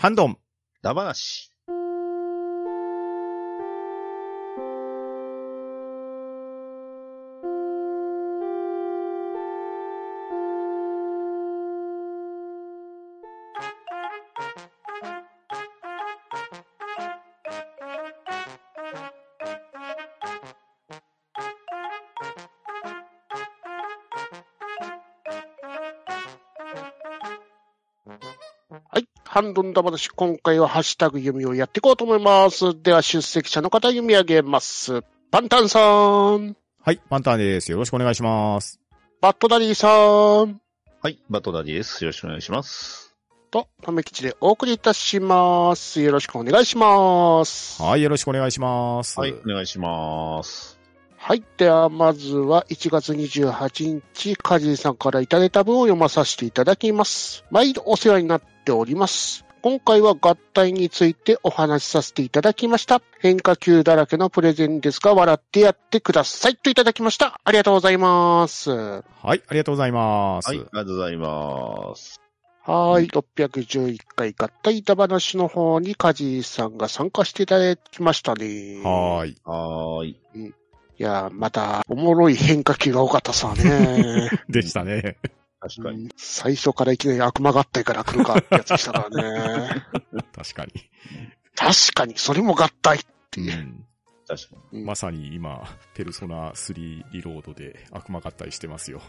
ハンドン。ダバなし。ハンドンダ話、今回はハッシュタグ読みをやっていこうと思います。では、出席者の方読み上げます。パンタンさん、はい、パンタンです。よろしくお願いします。バットダディさん、はい、バトダディです。よろしくお願いします。と、ためきちでお送りいたします。よろしくお願いします。はい、よろしくお願いします。はい、お願いします。はい。では、まずは1月28日、カジーさんからいただいた文を読まさせていただきます。毎度お世話になっております。今回は合体についてお話しさせていただきました。変化球だらけのプレゼンですが、笑ってやってください。といただきました。ありがとうございます。ははい、ありがとうございます。はい、ありがとうございます。ーい。611回合体板話の方にカジーさんが参加していただきましたね。はーい。はーい。いや、また、おもろい変化球が多かったさね。でしたね。確かに。うん最初からいきなり悪魔合体から来るかってやつでしたからね。確かに。確かに、それも合体っていう。うん確かに。まさに今、ペルソナ3リロードで悪魔合体してますよ。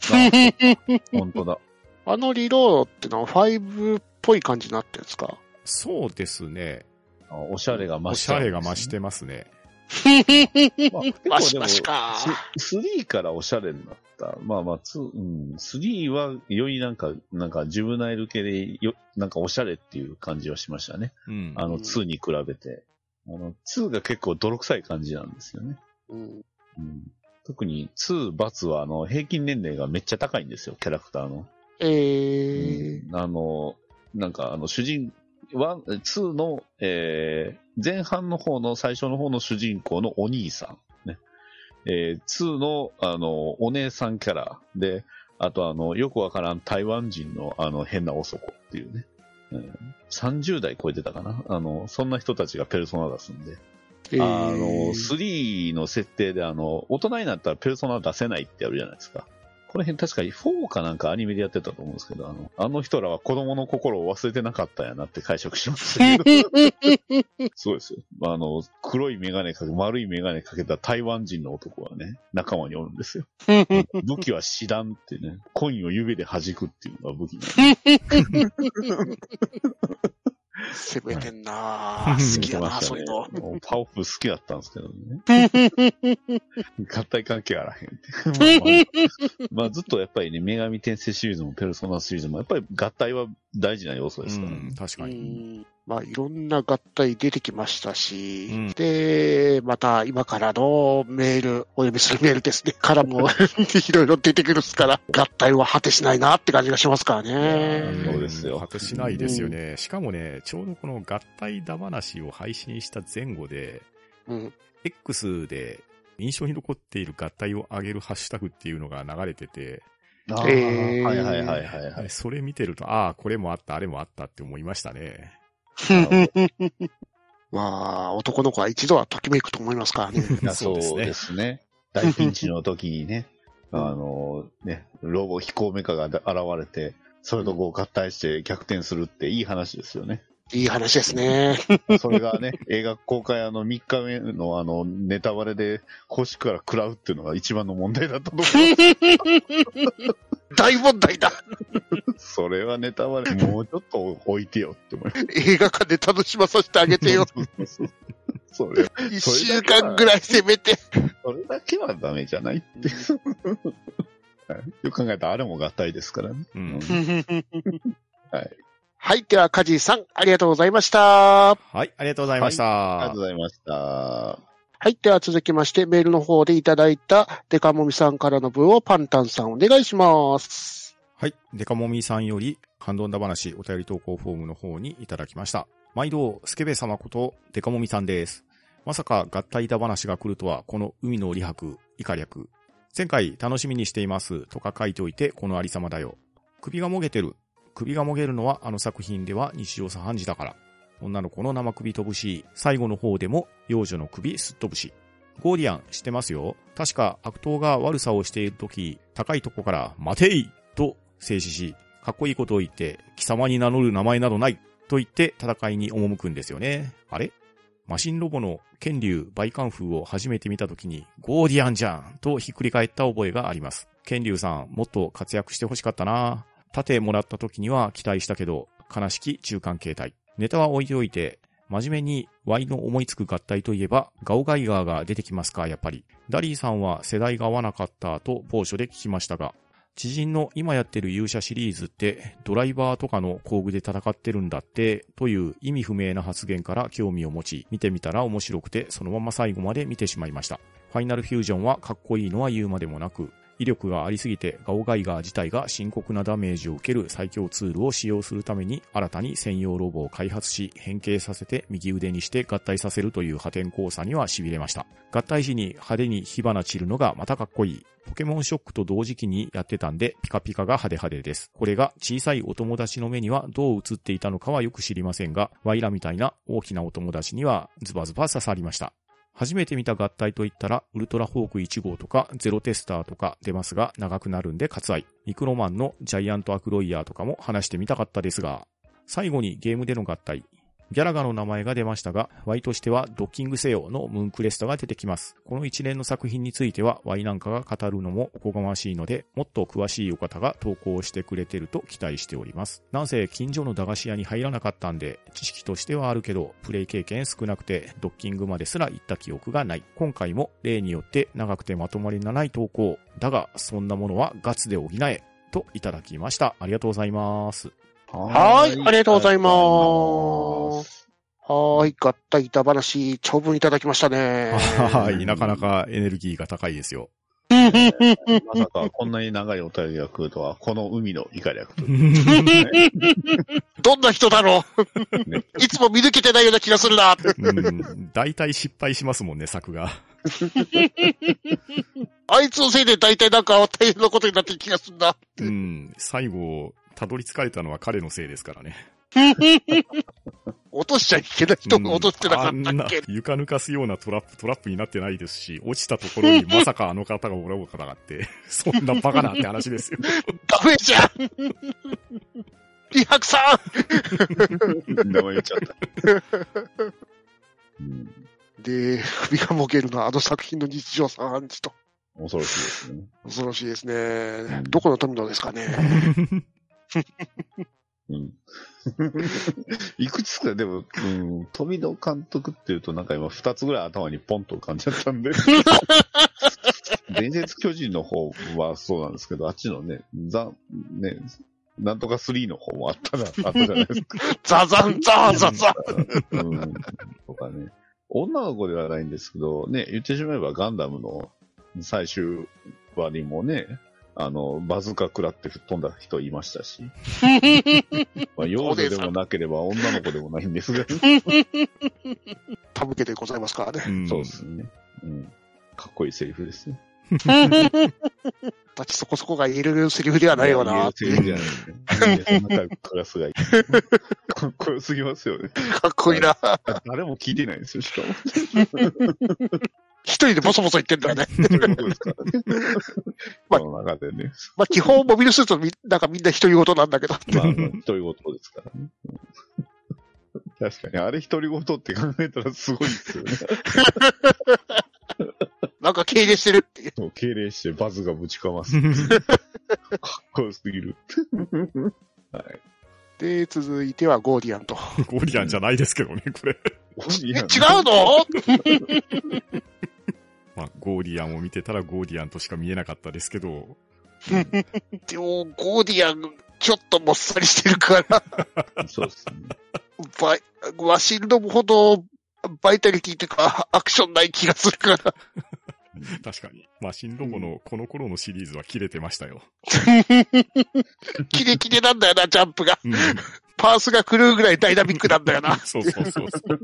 本当だ。あのリロードってのは5っぽい感じになってるんですか？そうですね。あおしゃれが増おしゃしたんですね、れが増してますね。まあ、シ構でもマシか。ス3からおしゃれになった。まあまあ、2、うん、3はよりなんか、なんかジュブナイル系でよ、なんかおしゃれっていう感じはしましたね。うん。あの、うん2に比べて。あの、2が結構泥臭い感じなんですよね。うんうん、特に2、バツはあの、平均年齢がめっちゃ高いんですよ、キャラクターの。えー、うんあの、なんかあの、主人、1、2の、えー前半の方の最初の方の主人公のお兄さん、ね。えー2の、あの、お姉さんキャラで、あとあの、よくわからん台湾人のあの、変な男っていうね。うん30代超えてたかなあの、そんな人たちがペルソナ出すんで。えー、あの、3の設定であの、大人になったらペルソナ出せないってやるじゃないですか。この辺確かに4かなんかアニメでやってたと思うんですけど、あの、あの人らは子供の心を忘れてなかったんやなって解釈しますけど。そうですよ。あの、黒いメガネかけ、丸いメガネかけた台湾人の男はね、仲間におるんですよ。武器は師団ってね、コインを指で弾くっていうのが武器なんで 攻めてんなぁ。好きやな そういうの。パオフ好きだったんですけどね。合体関係あらへんって。まあまあまあずっとやっぱりね、女神転生シリーズもペルソナシリーズも、やっぱり合体は大事な要素ですからね。うん、確うかに。んまあ、いろんな合体出てきましたし、うんで、また今からのメール、お読みするメールですね、からも いろいろ出てくるっすから、合体は果てしないなって感じがしますからね。そうですよ果てしないですよね。しかもね、ちょうどこの合体だ話を配信した前後で、うん。X で印象に残っている合体を上げるハッシュタグっていうのが流れてて、あーえーはいはいはいはいはい。それ見てると、ああ、これもあった、あれもあったって思いましたね。まあ、男の子は一度はときめくと思いますからね。そうでですすね。大ピンチの時にね、あの、ね、ロボ飛行メカが現れて、それとこう合体して逆転するっていい話ですよね。いい話ですね。それがね、映画公開あの3日目のあのネタバレで公式から食らうっていうのが一番の問題だったと思う。大問題だ。それはネタバレもうちょっと置いてよって思います。映画館で楽しまさせてあげてよ。それ、一週間ぐらいせめて。それだけはダメじゃないって。は いよく考えたらあれも合体ですからね。うん。はい。はい。では、カジーさん、ありがとうございました。はい、ありがとうございました。ありがとうございました。はい。では続きまして、メールの方でいただいたデカモミさんからの文をパンタンさんお願いします。はい。デカモミさんより、ハンドンダ話お便り投稿フォームの方にいただきました。毎度、スケベ様こと、デカモミさんです。まさか合体だ話が来るとは、この海の利白、以下略。前回楽しみにしていますとか書いておいて、このありさまだよ。首がもげてる。首がもげるのはあの作品では日常茶飯事だから。女の子の生首飛ぶし、最後の方でも幼女の首すっ飛ぶし。ゴーディアンしてますよ？確か悪党が悪さをしているとき、高いとこから待ていと静止し、かっこいいことを言って、貴様に名乗る名前などないと言って戦いに赴くんですよね。あれ？マシンロボの剣竜バイカンフーを初めて見たときに、ゴーディアンじゃんとひっくり返った覚えがあります。剣竜さん、もっと活躍してほしかったな盾もらった時には期待したけど、悲しき中間形態。ネタは置いておいて、真面目に Y の思いつく合体といえば、ガオガイガーが出てきますか、やっぱり。ダリーさんは世代が合わなかったと某所で聞きましたが、知人の今やってる勇者シリーズってドライバーとかの工具で戦ってるんだってという意味不明な発言から興味を持ち見てみたら面白くてそのまま最後まで見てしまいました。ファイナルフュージョンはかっこいいのは言うまでもなく威力がありすぎてガオガイガー自体が深刻なダメージを受ける最強ツールを使用するために新たに専用ロボを開発し変形させて右腕にして合体させるという破天荒さには痺れました。合体時に派手に火花散るのがまたかっこいい。ポケモンショックと同時期にやってたんで、ピカピカが派手派手です。これが小さいお友達の目にはどう映っていたのかはよく知りませんが、ワイラみたいな大きなお友達にはズバズバ刺さりました。初めて見た合体といったら、ウルトラホーク1号とか、ゼロテスターとか出ますが、長くなるんで割愛。ミクロマンのジャイアントアクロイヤーとかも話してみたかったですが、最後にゲームでの合体。ギャラガの名前が出ましたが、Y としてはドッキングせよのムーンクレストが出てきます。この一連の作品については Y なんかが語るのもおこがましいので、もっと詳しいお方が投稿してくれてると期待しております。なんせ近所の駄菓子屋に入らなかったんで、知識としてはあるけど、プレイ経験少なくてドッキングまですら行った記憶がない。今回も例によって長くてまとまりのない投稿。だが、そんなものはガツで補え。といただきました。ありがとうございます。はい、ありがとうございます。はい、合体板話、長文いただきましたね。はい、なかなかエネルギーが高いですよ。まさかこんなに長いお便りが来るとは、この海のイカ略と。どんな人だろう、ね、いつも見抜けてないような気がするな。うん、大体失敗しますもんね、作が。あいつのせいで大体なんか大変なことになってる気がするんだ。うん、最後、たどり着かれたのは彼のせいですからね。落としちゃいけない人が落としてなかったっけ、うん、あんな床抜かすようなトラップ、トラップになってないですし、落ちたところに まさかあの方がおらお方があって、そんなバカなって話ですよ。ダメじゃんリハクさん名前言っちゃった。で、首がもげるのはあの作品の日常茶飯事と。恐ろしいですね。恐ろしいですね。どこの富野ですかね？うん。いくつか、でも、うん、富野監督っていうとなんか今二つぐらい頭にポンと浮かんじゃったんで。伝説巨人の方はそうなんですけど、あっちのね、ザ、ね、なんとか3の方もあったら、あったじゃないですか。ザザンザーザザン、うん、とかね。女の子ではないんですけど、ね、言ってしまえばガンダムの最終話にもね、あの、バズーカ食らって吹っ飛んだ人いましたし。まあ、幼女でもなければ女の子でもないんですが。たぶけでございますか？らね。うん、そうですね。うん。かっこいいセリフですね。だってそこそこが言えるセリフではないよな。言えるセリフじゃないラスがいい。かっこよすぎますよね。かっこいいな。誰も聞いてないんですよ、しかも。一人でボソボソ言ってんだよね。そうですか まあ、の中でね。まあ、基本モビルスーツみ、なんかみんな独り言なんだけど。まあ、独り言ですからね。確かに、あれ独り言って考えたらすごいですよね。なんか敬礼してるっていう。そう、敬礼してバズがぶちかます。かっこよすぎる。はい。で、続いてはゴーディアンと。ゴーディアンじゃないですけどね、これ。違うの？まあ、ゴーディアンを見てたらゴーディアンとしか見えなかったですけど。でも、ゴーディアン、ちょっともっさりしてるから。そうですね。バイ、ワシルドほど、バイタリティっていうか、アクションない気がするから。確かに。マシンロボのこの頃のシリーズは切れてましたよ。キレキレなんだよな、ジャンプが。うん、パースが狂うぐらいダイナミックなんだよな。そうそうそうそう。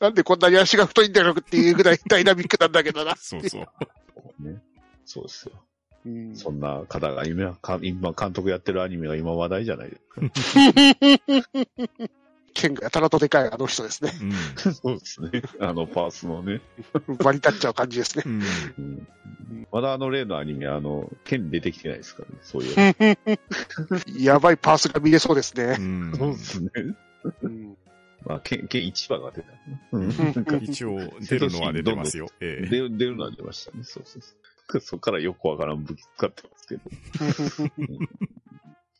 なんでこんなに足が太いんだろうっていうぐらい ダイナミックなんだけどな。そうそう。ね。そうですよ。うんそんな方が今、か今監督やってるアニメが今話題じゃないですか。剣がやたらとでかいあの人ですね。うん。そうですね。あのパースのね。割り立っちゃう感じですね。うん。うんまだあの例のアニメ、あの、剣出てきてないですからね。そういう。やばいパースが見れそうですねう。んそうですね。うんまあ、剣、剣1話が出た。うん。一応、出るのは出てますよ。ええ出出るのは出ましたね。そうそうそう。そこからよくわからん武器使ってますけど。うん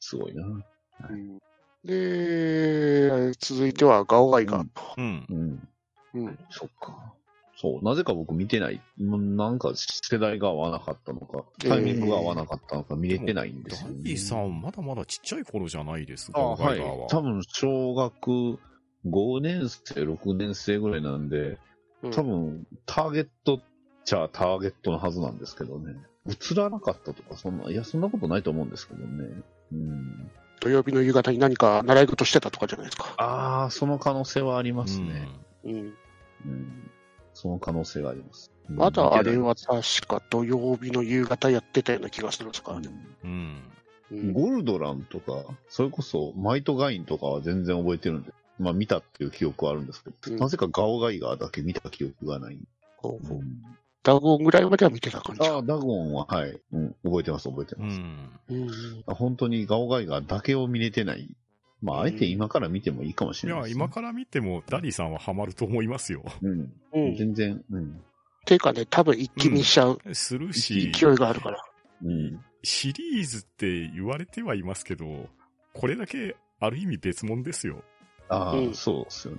すごいな。うんで、続いてはガオガイガーと。うん。うん。うんそっか。そう。なぜか僕見てない。もうなんか世代が合わなかったのか、タイミングが合わなかったのか見れてないんですよ、ね。ダイさん、まだまだちっちゃい頃じゃないですか、ガイガーは。。多分小学5年生、6年生ぐらいなんで、うん多分ターゲットっちゃターゲットのはずなんですけどね。映らなかったとか、そんな、いや、そんなことないと思うんですけどね。うん。土曜日の夕方に何か習い事してたとかじゃないですか。ああ、その可能性はありますうんね。うん、うん。その可能性があります。まだあれは、は確か土曜日の夕方やってたような気がするんですからね。うん。うんゴルドランとか、それこそマイトガインとかは全然覚えてるんで、まあ見たっていう記憶はあるんですけど、うんなぜかガオガイガーだけ見た記憶がない。ほうダゴンぐらいまでは見てた感じ。ああ、ダゴンは、はい、うん、覚えてます、覚えてうます。ん。うん本当にガオガイガーだけを見れてない。まあ、あえて今から見てもいいかもしれないです、今から見ても、ダディさんはハマると思いますよ。うん。うん。全然、うん。ていうかね、多分一気見しちゃうするし、勢いがあるから。うん。シリーズって言われてはいますけど、これだけある意味別物ですよ。ああ、うんそうですよね。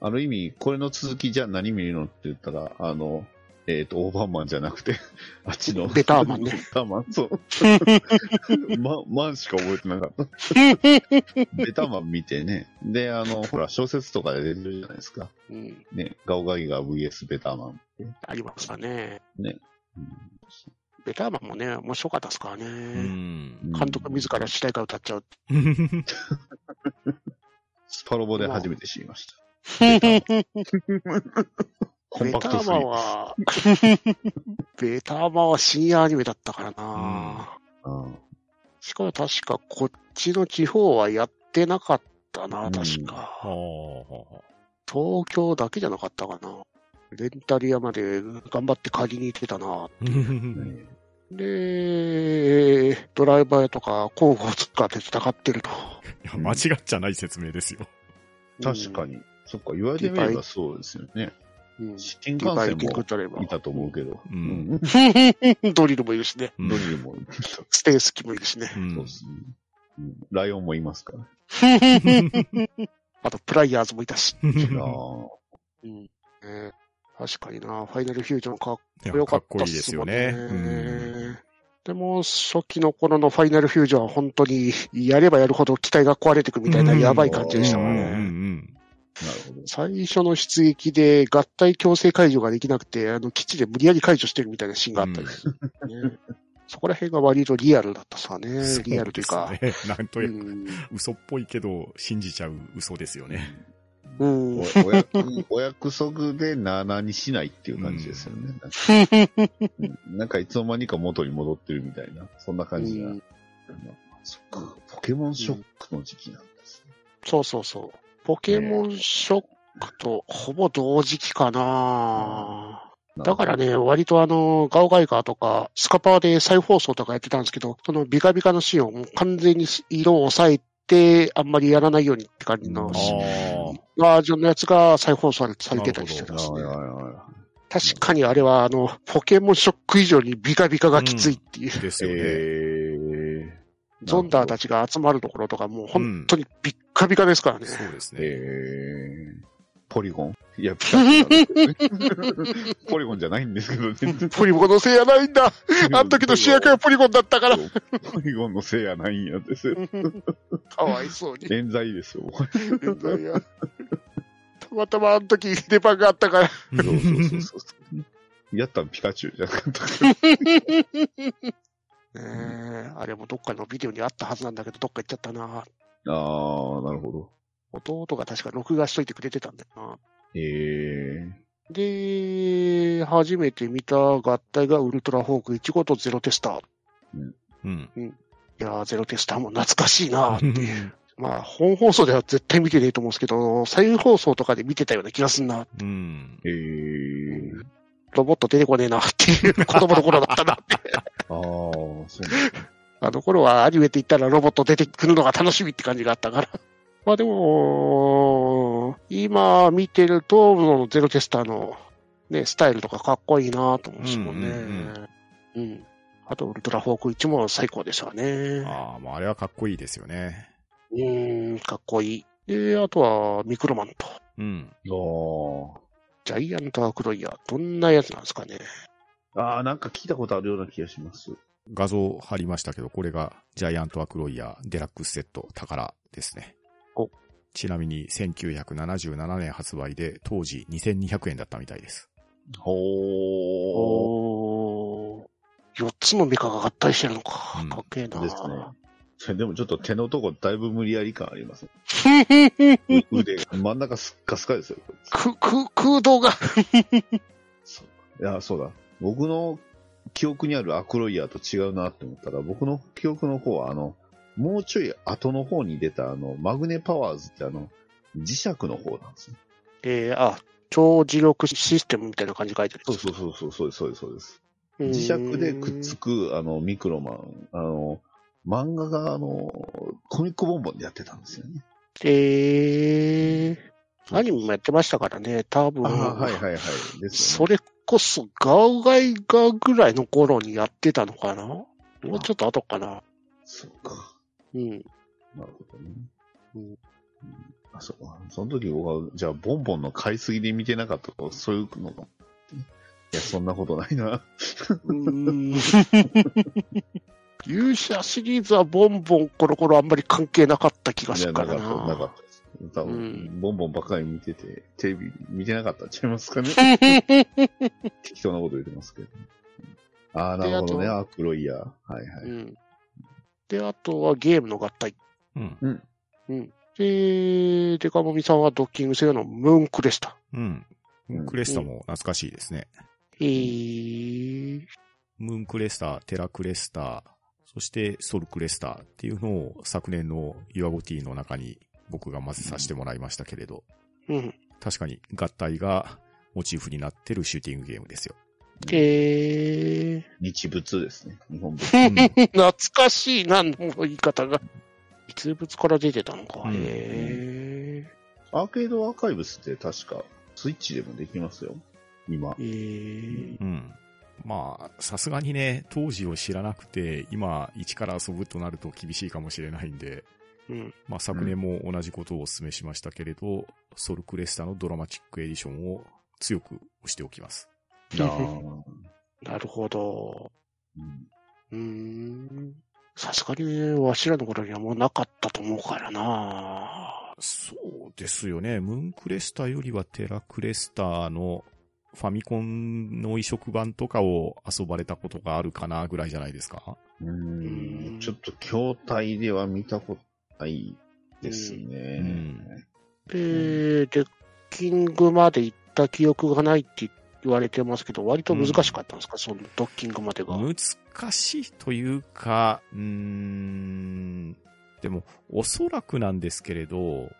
ある意味、これの続きじゃあ何見るのって言ったら、あの、えっ、と、オーバーマンじゃなくて、あっちの。ベターマンねベターマン、そう。ま、マンしか覚えてなかった。ベターマン見てね。で、あの、ほら、小説とかで出てるじゃないですか。うん、ね、ガオガイガー VS ベターマンって。ありましたね。うんベターマンもね、面白かったですからね。うん。監督自ら主題歌歌っちゃう。スパロボで初めて知りました。ベ コンパクトすぎる。は、ベターマンは深夜アニメだったからな、うんしかも確かこっちの地方はやってなかったな、確はか。あ東京だけじゃなかったかな。レンタル屋まで頑張って借りに行ってたな。ねで、ドライバーとか交互を使って戦ってると。いや間違っちゃない説明ですよ。確かに。そっか、言われてみればそうですよね。新幹線もいたと思うけど。ううん。ドリルもいるしね。うんドリルも、ステース機もいるしね。うんそうですね。うんライオンもいますから。あと、プライヤーズもいたし。ああ。うんね確かにな、ファイナルフュージョンかっこよかっかっこいいですたっすもんよね。ね。うんでも、初期の頃のファイナルフュージョンは本当に、やればやるほど機体が壊れていくみたいなやばい感じでしたからうんうんうね。最初の出撃で合体強制解除ができなくて、あの、基地で無理やり解除してるみたいなシーンがあったりする、ね そこら辺が割とリアルだったさね。リアルというか。なんとういうか、ん。嘘っぽいけど、信じちゃう嘘ですよね。うん。おお約お約束でなあなあにしないっていう感じですよね。うん。なんかいつの間にか元に戻ってるみたいな、そんな感じが。うん。そっか、ポケモンショックの時期なんですね。そうそうそう。ポケモンショックとほぼ同時期かな、だからね、割とあの、ガオガイガーとか、スカパーで再放送とかやってたんですけど、そのビカビカのシーンをもう完全に色を抑えて、あんまりやらないようにって感じのバージョンのやつが再放送されてたりしてますね確かにあれはあの、ポケモンショック以上にビカビカがきついっていう、あ。ですい。よね。えゾンダーたちが集まるところとかもう本当にビッカビカですからね。そうですー、ね。えー、ポリゴン？いや、ピカチュウね ポリゴンじゃないんですけどね。ポリゴンのせいやないんだあの時の主役はポリゴンだったから。ポリゴンのせいやないんやですよ。かわいそうに。冤罪ですよ。現在やたまたまあの時出番があったから。そうそうそうそう。やったんピカチュウじゃなかったえ、あれもどっかのビデオにあったはずなんだけど、どっか行っちゃったな。ら。ああ、なるほど。弟が確か録画しといてくれてたんだよな。えで、初めて見た合体がウルトラホーク15とゼロテスター。うん。いやー、ゼロテスターも懐かしいなーっていう。まあ、本放送では絶対見てねえと思うんですけど、再放送とかで見てたような気がすんな。うん。へえ。ロボット出てこねえなっていう子供の頃だったなって。ああ、そうあの頃はアニメって言ったらロボット出てくるのが楽しみって感じがあったから。まあでも、今見てると、ゼロテスターのね、スタイルとかかっこいいなと思うんですもんね。ううんん、あと、ウルトラフォーク1も最高ですわね。ああ、もうあれはかっこいいですよね。うーん、かっこいい。で、あとは、ミクロマンと、うん。あジャイアントアクロイヤー。どんなやつなんですかね。あ。ああ、なんか聞いたことあるような気がします。画像貼りましたけど、これがジャイアントアクロイヤーデラックスセット宝ですねお。ちなみに1977年発売で当時2200円だったみたいです。ほー。おー。4つのメカが合体してるのか。うんかっけえな。ですね。でもちょっと手のとこだいぶ無理やり感あります。う 腕、真ん中スッカスカですよ。く、く、空洞が。そういや、そうだ。僕の記憶にあるアクロイヤーと違うなって思ったら、僕の記憶の方は、あの、もうちょい後の方に出た、あの、マグネパワーズってあの、磁石の方なんですね。えー、あ、超磁力システムみたいな感じで書いてある。そうそうそうそう、そうです、そうです、磁石でくっつく、あの、ミクロマン、あの、漫画が、あの、コミックボンボンでやってたんですよね。えー、アニメもやってましたからね、多分。ああ、はいはいはい。ね。それこそ、ガウガイガぐらいの頃にやってたのかな？もうちょっと後かな。そうか。うん。なるほどね。うん。うんあ、そう。か。その時僕は、じゃあ、ボンボンの買いすぎで見てなかったとか、そういうのか。いや、そんなことないな。うーん。勇者シリーズはボンボンコロコロあん。まり関係なかった気がいや、するからなかった、なかな。ったです。多分、うん。ボンボンばっかり見てて、テレビ見てなかったん。ちゃいますかね。適当なこと言ってますけど。ああ、なるほどね。でアクロイヤー。はいはい。うん。で、あとはゲームの合体。うん。うん。で、デカモミさんはドッキング製のムーンクレスタ。うん。ムーンクレスタも懐かしいですね。えー、ムーンクレスタ、テラクレスタ、そしてソルクレスタっていうのを昨年のユアゴティの中に僕が混ぜさせてもらいましたけれど、うん。確かに合体がモチーフになってるシューティングゲームですよ。えー、日物ですね。日本物。うん 懐かしいな、もう言い方が。実物から出てたのか。うんへアーケードアーカイブスって確か、スイッチでもできますよ。今ー。。えー。うん。まあ、さすがにね、当時を知らなくて、今、一から遊ぶとなると厳しいかもしれないんで、うん。まあ昨年も同じことをお勧めしましたけれど、ソルクレスタのドラマチックエディションを強く押しておきます。なるほど。うん。さすがにね、わしらの頃にはもうなかったと思うからなそうですよね。ムーンクレスタよりはテラクレスタのファミコンの移植版とかを遊ばれたことがあるかなぐらいじゃないですか？ううんん。ちょっと筐体では見たことないですね。うんで、デッキングまで行った記憶がないって言言われてますけど、割と難しかったんですか、そのドッキングまでが。難しいというか、うーん、でも、おそらくなんですけれど、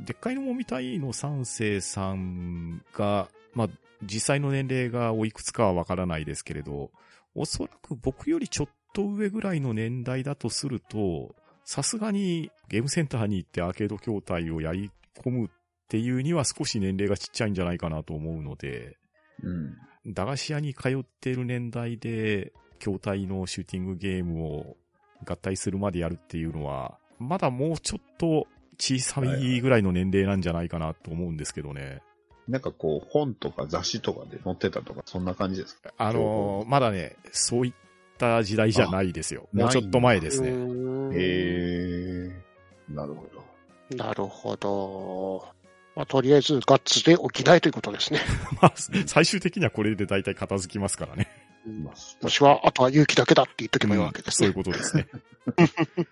でっかいのもみたいの三世さんが、まあ、実際の年齢がおいくつかはわからないですけれど、おそらく僕よりちょっと上ぐらいの年代だとすると、さすがにゲームセンターに行ってアーケード筐体をやり込むっていうには少し年齢がちっちゃいんじゃないかなと思うので、うん。駄菓子屋に通っている年代で、筐体のシューティングゲームを合体するまでやるっていうのは、まだもうちょっと小さいぐらいの年齢なんじゃないかなと思うんですけどね。なんかこう、本とか雑誌とかで載ってたとか、そんな感じですか？あのーまだね、そういった時代じゃないですよ。あもうちょっと前ですね。へえ。なるほど。なるほど。まあ、とりあえずガッツで起きないということですね。まあ、最終的にはこれで大体片付きますからね。まあ私は、あとは勇気だけだって言っとけばいいわけですね。そういうことですね。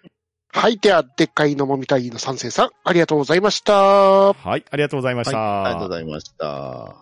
はい。では、でっかいのもみたいの三世さん、ありがとうございました。はい、ありがとうございました。はい、ありがとうございました。は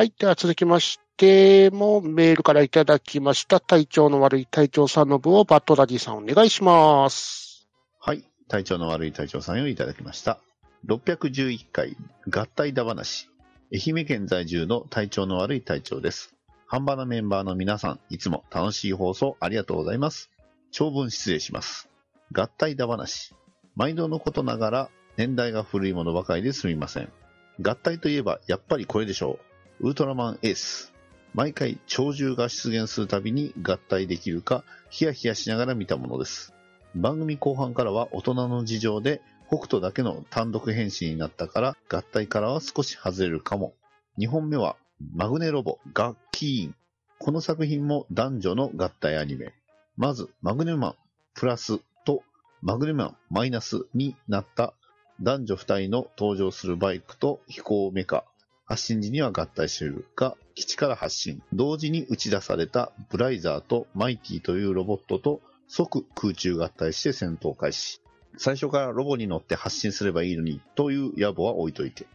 い。では続きまして、もうメールからいただきました。体調の悪い隊長さんの分をバットダディさんお願いします。はい。体調の悪い隊長さんをいただきました。611回合体だ話。愛媛県在住の体調の悪い隊長です。半端なメンバーの皆さん、いつも楽しい放送ありがとうございます。長文失礼します。合体だ話。毎度のことながら年代が古いものばかりですみません。合体といえばやっぱりこれでしょう。ウルトラマンエース。毎回鳥獣が出現するたびに合体できるかヒヤヒヤしながら見たものです。番組後半からは大人の事情で北斗だけの単独変身になったから合体からは少し外れるかも。2本目はマグネロボガッキーン。この作品も男女の合体アニメ。まずマグネマンプラスとマグネマンマイナスになった男女2人の登場するバイクと飛行メカ。発進時には合体しているが、基地から発進。同時に打ち出されたブライザーとマイティというロボットと即空中合体して戦闘開始。最初からロボに乗って発進すればいいのにという野暮は置いといて。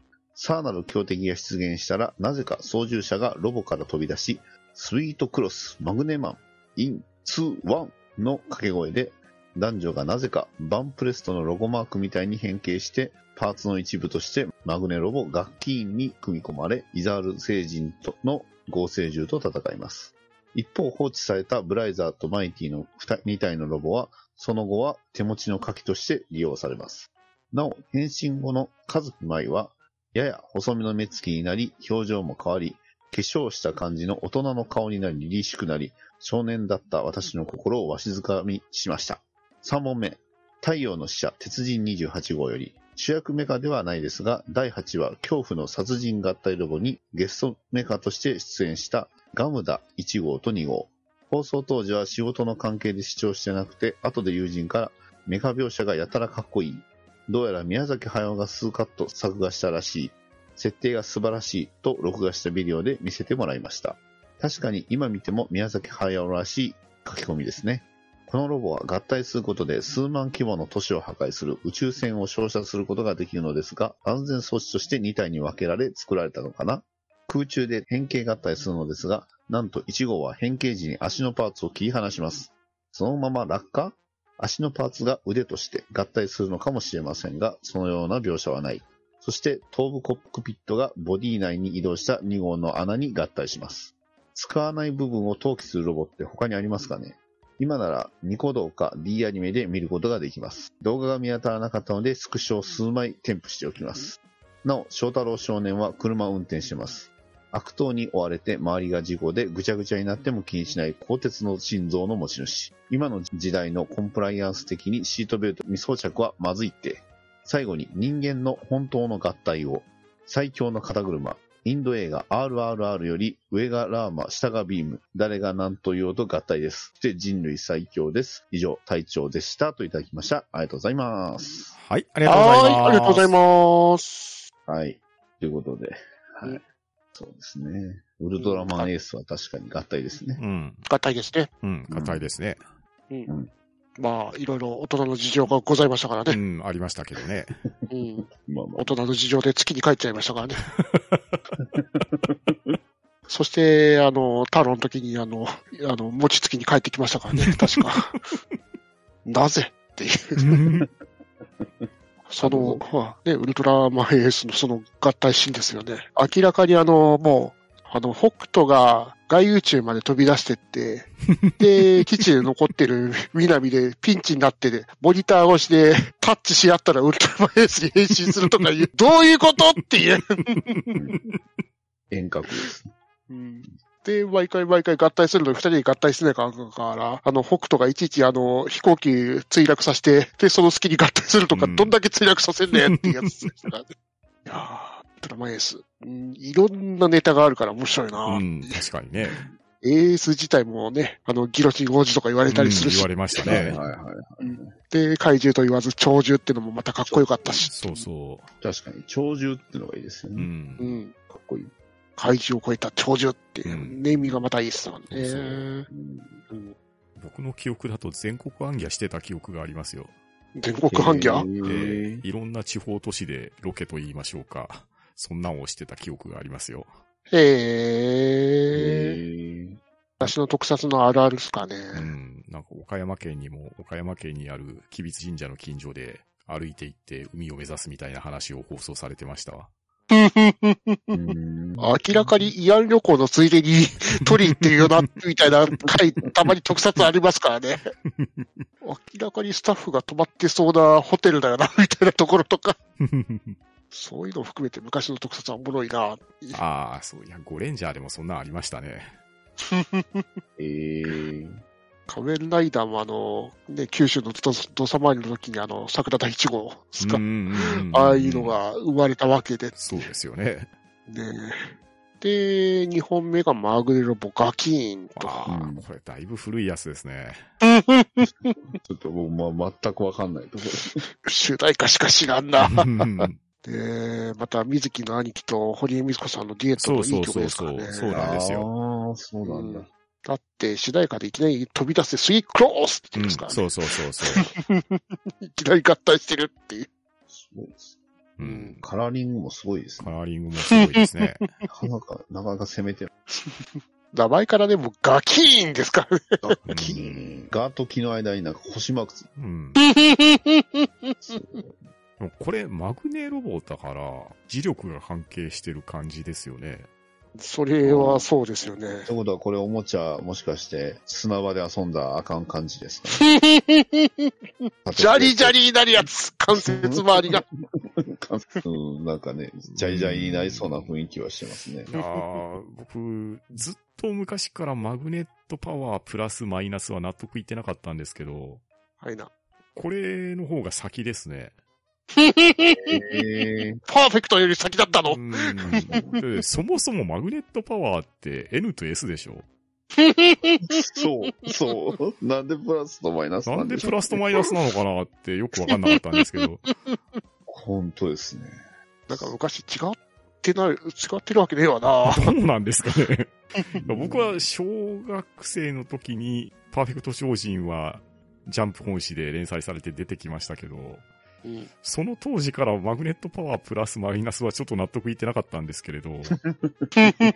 さらなる強敵が出現したら、なぜか操縦者がロボから飛び出し、スイートクロス、マグネマン、 in、two、one の掛け声で、男女がなぜかバンプレストのロゴマークみたいに変形して、パーツの一部としてマグネロボガ・キーンに組み込まれ、イザール星人との合成獣と戦います。一方放置されたブライザーとマイティの2体のロボは、その後は手持ちの火器として利用されます。なお、変身後のカズキマイは、やや細身の目つきになり、表情も変わり、化粧した感じの大人の顔になり、凛しくなり、少年だった私の心をわしづかみしました。3問目、太陽の使者鉄人28号より、主役メカではないですが、第8話、恐怖の殺人合体ロボにゲストメカとして出演したガムダ1号と2号。放送当時は仕事の関係で視聴してなくて、後で友人からメカ描写がやたらかっこいい。どうやら宮崎駿が数カット作画したらしい。設定が素晴らしいと録画したビデオで見せてもらいました。確かに今見ても宮崎駿らしい書き込みですね。このロボは合体することで数万規模の都市を破壊する宇宙船を照射することができるのですが、安全装置として2体に分けられ作られたのかな空中で変形合体するのですが、なんと1号は変形時に足のパーツを切り離します。そのまま落下？足のパーツが腕として合体するのかもしれませんが、そのような描写はない。そして頭部コックピットがボディ内に移動した2号の穴に合体します。使わない部分を投棄するロボって他にありますかね？今ならニコ動か D アニメで見ることができます。動画が見当たらなかったのでスクショを数枚添付しておきます。なお、翔太郎少年は車を運転してます。悪党に追われて周りが事故でぐちゃぐちゃになっても気にしない鋼鉄の心臓の持ち主。今の時代のコンプライアンス的にシートベルト未装着はまずいって。最後に人間の本当の合体を。最強の肩車。インド映画 RRR より上がラーマ、下がビーム。誰が何と言おうと合体です。そして人類最強です。以上、隊長でした。といただきました。ありがとうございます。はい、ありがとうございます。はい、ありがとうございます。はい。ということで。はいうん。そうですね。ウルトラマンエースは確かに合体ですね。うん。合体ですね。うん。硬いですね。うん。まあ、いろいろ大人の事情がございましたからうね。ん、ありましたけどね。うん。まあまあ大人の事情で月に帰っちゃいましたからね。そして、あの、太郎の時に、あの、あの、餅つきに帰ってきましたからね、確か。なぜっていう。その、まあね、ウルトラマンエースのその合体シーンですよね。明らかにあの、もう、あの、北斗が外宇宙まで飛び出してって、で、基地で残ってる南でピンチになってで、モニター越しでタッチし合ったらウルトラマンエースに変身するとかいう、どういうことっていう。遠隔です。うんで、毎回毎回合体するのに二人で合体しないから、あの、北斗がいちいちあの、飛行機墜落させて、で、その隙に合体するとか、うんどんだけ墜落させんねんっていうやつでしたからね。いやー、ウルトラマンエース。うんいろんなネタがあるから面白いな、うん、確かにね。エース自体もね、あの、ギロチン王子とか言われたりするしうん言わ、れましたね。はいはいはい。で、怪獣と言わず鳥獣ってのもまたかっこよかったし、そうそ確かに、鳥獣っていうのがいいですよう。う。ね。うんん。かっこいい。怪獣を超えた鳥獣っていう、うんネーミングがまたいいっすもんね。そうそううんうん僕の記憶だと全国暗記してた記憶がありますよ。全国反ギャへえーーいろんな地方都市でロケと言いましょうか。そんなんをしてた記憶がありますよ。へえ。ー私の特撮のあるあるですかね。うん。なんか岡山県にも、岡山県にある吉備津神社の近所で歩いて行って海を目指すみたいな話を放送されてましたわ。うん明らかに慰安旅行のついでに 取り行ってるよな、みたいな回、たまに特撮ありますからね。明らかにスタッフが泊まってそうなホテルだよな、みたいなところとか。そういうのを含めて昔の特撮はおもろいな。ああ、そういや、ゴレンジャーでもそんなんありましたね。えー仮面ライダーもあの、ね、九州のど土佐回りの時にあの、桜田一号ですか、うんうんうんああいうの。が生まれたわけで、そうですよね。ね。で、2本目がマグレロボガキーンとか。ああうん、これだいぶ古いやつですね。ちょっともう、まあ、全くわかんないとこ主題歌しか知らんな。うんで、また、水木の兄貴と堀江美子さんのデュエットのいい曲ですからね。そうそうそうそうなんですよああ、そうなんだ。だって、主題歌でいきなり飛び出してスイークロースって言うんですからね。そうそうそうそう。いきなり合体してるっていう。すごいです。うん。カラーリングもすごいですね。カラーリングもすごいですね。なかなか、なかなか攻めてる。名前からでもガキーンですからね。うんキーンガーと木の間になんか星マークつうん。これ、マグネロボだから、磁力が関係してる感じですよね。それはそうですよねっ。てことは、これおもちゃ、もしかして、砂場で遊んだらあかん感じですか？ジャリジャリリになるやつ、関節周りが。うん、なんかね、ジャリジャリになりそうな雰囲気はしてますね。いやー僕、ずっと昔からマグネットパワープラスマイナスは納得いってなかったんですけど、はいな。これの方が先ですね。えー、パーフェクトより先だったのそもそもマグネットパワーって N と S でしょ？そう、そう。なんでプラスとマイナスななんんでプラスとマイナスなのかなってよくわかんなかったんですけど。本当ですね。なんか昔違ってない、違ってるわけねえわな。どうなんですかね 僕は小学生の時にパーフェクト超人はジャンプ本誌で連載されて出てきましたけど、うんその当時からマグネットパワープラスマイナスはちょっと納得いってなかったんですけれど、確か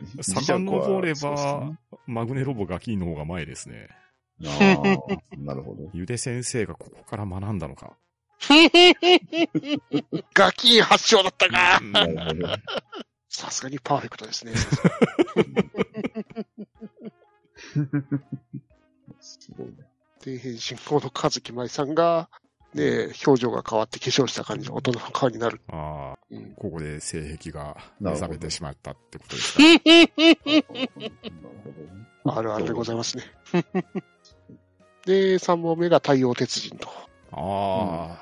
に。遡ればね、マグネロボガキンの方が前ですね。ああ、なるほど。ゆで先生がここから学んだのか。ガキン発祥だったか。さすがにパーフェクトですね。すごいね。底辺進行の和樹舞さんが、ね、表情が変わって化粧した感じの大人の顔になる。ああ、うんここで性癖が目覚めてしまったってことですか？なるほど。あるあるでございますね。で、3本目が太陽鉄人と。あ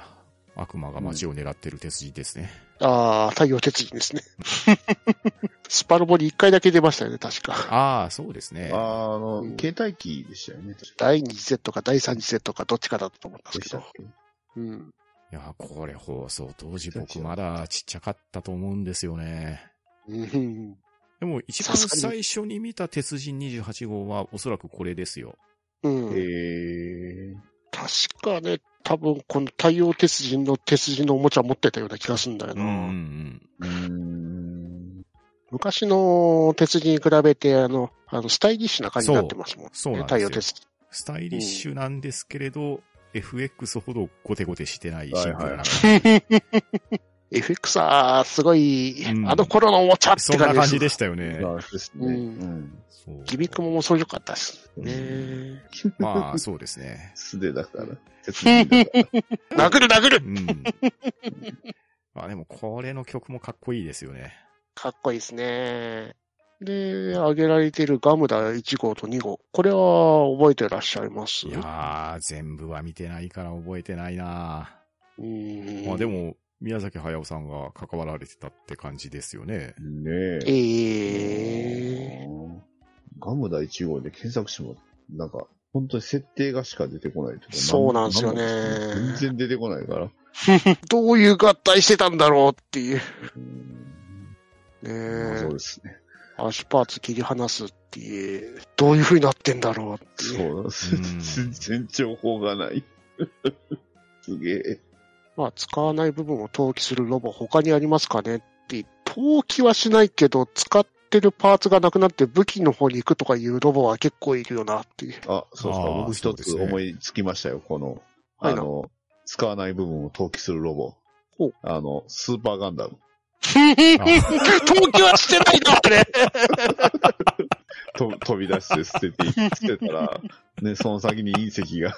あ、悪魔が街を狙ってる鉄人ですね。ああ、太陽鉄人ですね。スパロボに1回だけ出ましたよね、確か。ああ、そうですね。あーあの、うん携帯機でしたよね。第2次セットか第3次セットかどっちかだったと思いますけどうん。いや、これ放送当時僕まだちっちゃかったと思うんですよね。うん。でも一番最初に見た鉄人28号はおそらくこれですよ。うん。え確かね、多分この太陽鉄人の鉄人のおもちゃ持ってたような気がするんだよな。うんうんー、うーん。昔の鉄人に比べて、あの、あの、スタイリッシュな感じになってますもんね。そうなんですよ太陽鉄人。スタイリッシュなんですけれど、FX ほどゴテゴテしてないシンプルな感じ。FX は、すごい、うんあの頃のおもちゃってそんな感じでししたよね。ですね。ううんギミックも面白かったですね。まあ、そうですね。素手だから。から。殴る殴るうん。まあでも、これの曲もかっこいいですよね。かっこいいですね。で、挙げられているガムダ1号と2号。これは覚えてらっしゃいます？いやー、全部は見てないから覚えてないなうーん。まあでも、宮崎駿さんが関わられてたって感じですよね。ねええ。えガムダ1号で検索しても、なんか、本当に設定がしか出てこないというかそうなんですよね全然出てこないから。どういう合体してたんだろうっていう。うんまあねそうですね。足パーツ切り離すっていう、どういう風になってんだろうっていう。そうなんですうん全然情報がない。すげえ。まあ、使わない部分を投棄するロボ他にありますかねって投棄はしないけど、使ってるパーツがなくなって武器の方に行くとかいうロボは結構いるよなっていう。あ、そうそう。あー僕一つ思いつきましたよ。この、はいなあの、使わない部分を投棄するロボほう。あの、スーパーガンダム。投棄はしてないな、あれ。と飛び出して捨てて、捨てたら、ね、その先に隕石が。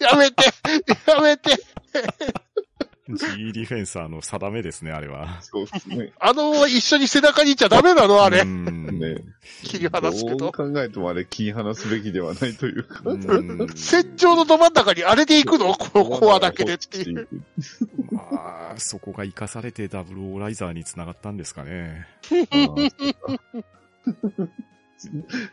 やめてやめて G ディフェンサーの定めですね、あれは。そうですね。あの、一緒に背中にいちゃダメなのあれう。んね切り離すけど。どう考えてもあれ切り離すべきではないというか。うん戦場のど真ん中にあれで行くの？このコアだけでっていう。まあ、そこが生かされてダブルオーライザーにつながったんですかね。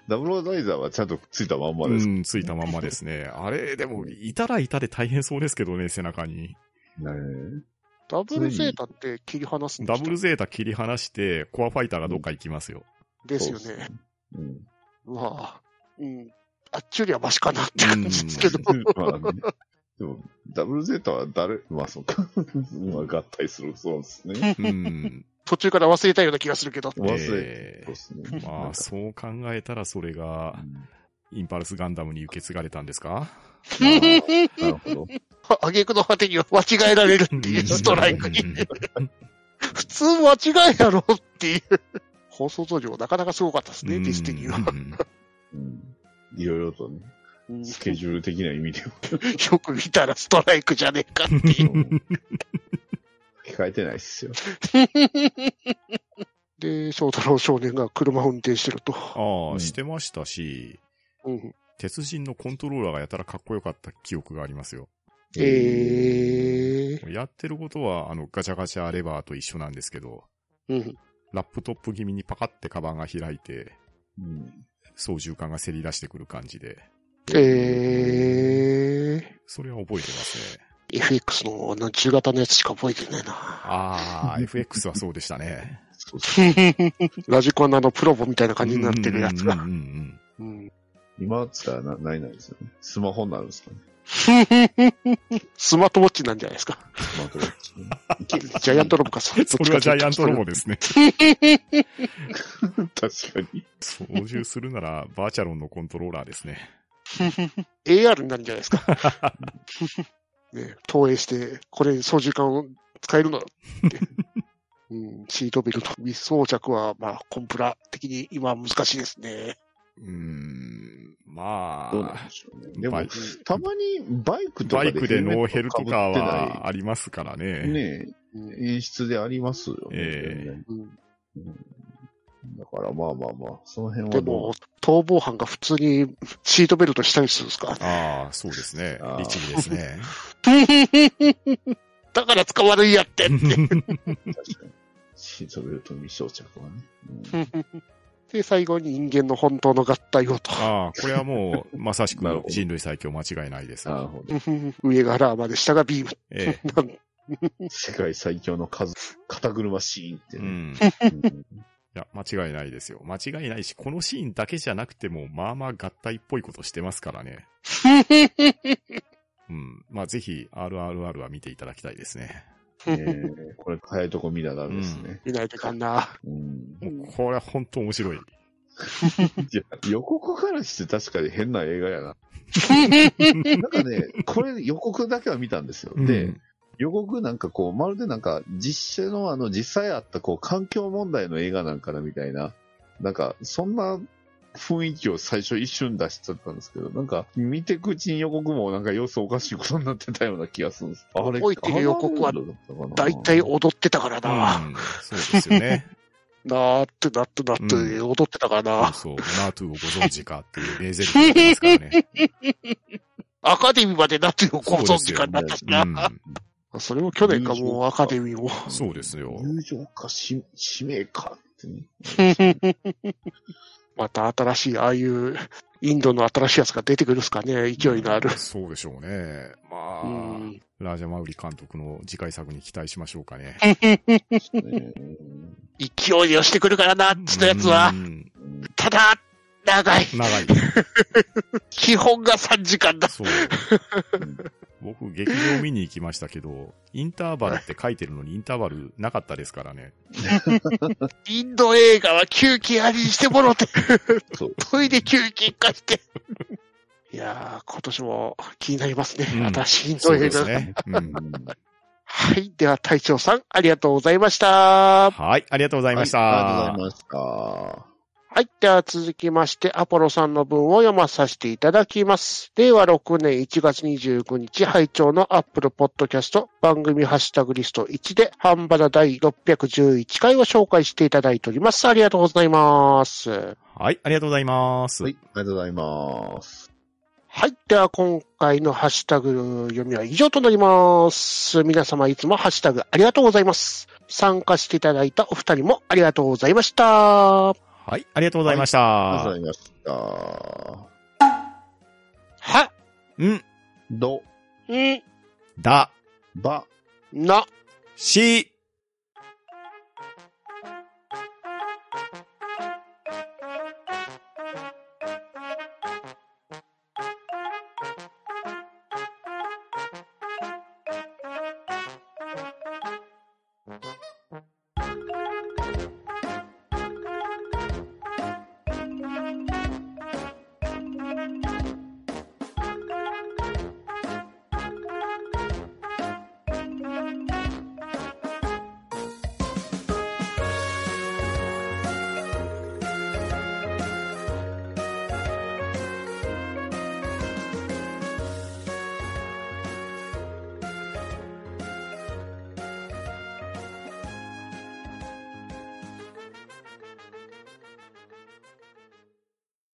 ダブルオーライザーはちゃんとついたまんまうです。ん、ついたまんまですね。あれ、でも、いたらいたで大変そうですけどね、背中に。ねダブルゼータって切り離すんダブルゼータ切り離して、コアファイターがどっか行きますよ。ですよねそうん。まあ、うん。あっちよりはマシかなって感じですけど。まあねでも、ダブルゼータは誰、まあそうか。まあ合体するそうですね。うん。途中から忘れたような気がするけど。忘れえそうですね。ーまあ、そう考えたらそれが、インパルスガンダムに受け継がれたんですか？うんなるほど。あげくの果てには間違えられるっていうストライクに。普通間違いやろっていう。放送当時なかなかすごかったですね、ディスティニーは。うん。いろいろとね、うんスケジュール的な意味でも よく見たらストライクじゃねえかっていう。控えてないっすよ。で、翔太郎少年が車を運転してると。ああ、うんしてましたし、うん、鉄人のコントローラーがやたらかっこよかった記憶がありますよ。えー、やってることは、あの、ガチャガチャレバーと一緒なんですけど、うん。ラップトップ気味にパカってカバンが開いて、うん操縦桿がせり出してくる感じで、えー、それは覚えてますね。FX のなん中型のやつしか覚えてないな。ああ、FX はそうでしたね。そうそうラジコンのあのプロボみたいな感じになってるやつが。うんうんうんうん今っつったらなないないですよね。スマホになるんですかね。スマートウォッチなんじゃないですか？スマートウォッチねジャイアントロボか、それはジャイアントロボですね。確かに。操縦するなら、バーチャロンのコントローラーですね。AR になるんじゃないですか？ね、投影して、これ操縦桿を使えるのって。うん、シートベルト、未装着は、まあ、コンプラ的に今は難しいですね。うーん、まどうなんあで、しょうね。でもたまにバイクとかでバイクでノーヘルとかはありますからね。ね演出でありますよね。ええ全然うんうんだからまあまあまあ、その辺ではどう？も、逃亡犯が普通にシートベルトしたりするんですか？ああ、そうですねあ。ー律儀ですね。だから捕まるんやってって。シートベルト未装着はね。うん で、最後に人間の本当の合体をと。ああ、これはもう、まさしく人類最強間違いないです。なるほど。上がラーマで下がビーム。え世界最強の数、肩車シーンってえ。うね。ん。いうんや、間違いないですよ。間違いないし、このシーンだけじゃなくても、まあまあ合体っぽいことしてますからね。うん。まあぜひ、RRR は見ていただきたいですね。えーこれ、早いとこ見なダメですね。見ないといかんな。うんこれは本当面白い。いや、予告からして確かに変な映画やな。なんかね、これ予告だけは見たんですよ。で、うん予告なんかこう、まるでなんか実写のあの実際あったこう環境問題の映画なんかなみたいな、なんかそんな雰囲気を最初一瞬出しちゃったんですけど、なんか見てくうちに予告もなんか様子おかしいことになってたような気がするんです。あ れ覚えてる予告はだったかな？大体踊ってたからな。うん、そうですよね。なーってなってなってうん踊ってたからな。そうそう、ナートゥをご存知かっていう名ゼリフがありますからね。アカデミーまでなってよ、ご存知かになったしな。うん、それも去年かもうアカデミーも。そうですよ。友情かし使命かってね。また新しい、ああいうインドの新しいやつが出てくるんですかね、勢いのある。そうでしょうね。まあ、うんラージャマウリ監督の次回作に期待しましょうかね。ね 勢いをしてくるからな、っつったやつはう。んただ、長い。長い。基本が3時間だ。そう。僕、劇場見に行きましたけど、インターバルって書いてるのにインターバルなかったですからね。インド映画は休憩ありにしてもろて。トイレ休憩化して。いやー、今年も気になりますね。うん新しいインドそう映画。ですね。うんうんはい。では、隊長さん、ありがとうございました。はい、ありがとうございました。はいありがとうございました。はい。では続きまして、アポロさんの文を読まさせていただきます。令和6年1月29日、拝聴のアップルポッドキャスト番組ハッシュタグリスト1で、ハンバダ第611回を紹介していただいております。ありがとうございます。はい、ありがとうございます。はい、ありがとうございます。はい。では、今回のハッシュタグ読みは以上となります。皆様いつもハッシュタグありがとうございます。参加していただいたお二人もありがとうございました。はい、ありがとうございました。ありがとうございました。は、ん、ど、ん、だ、ば、な、し、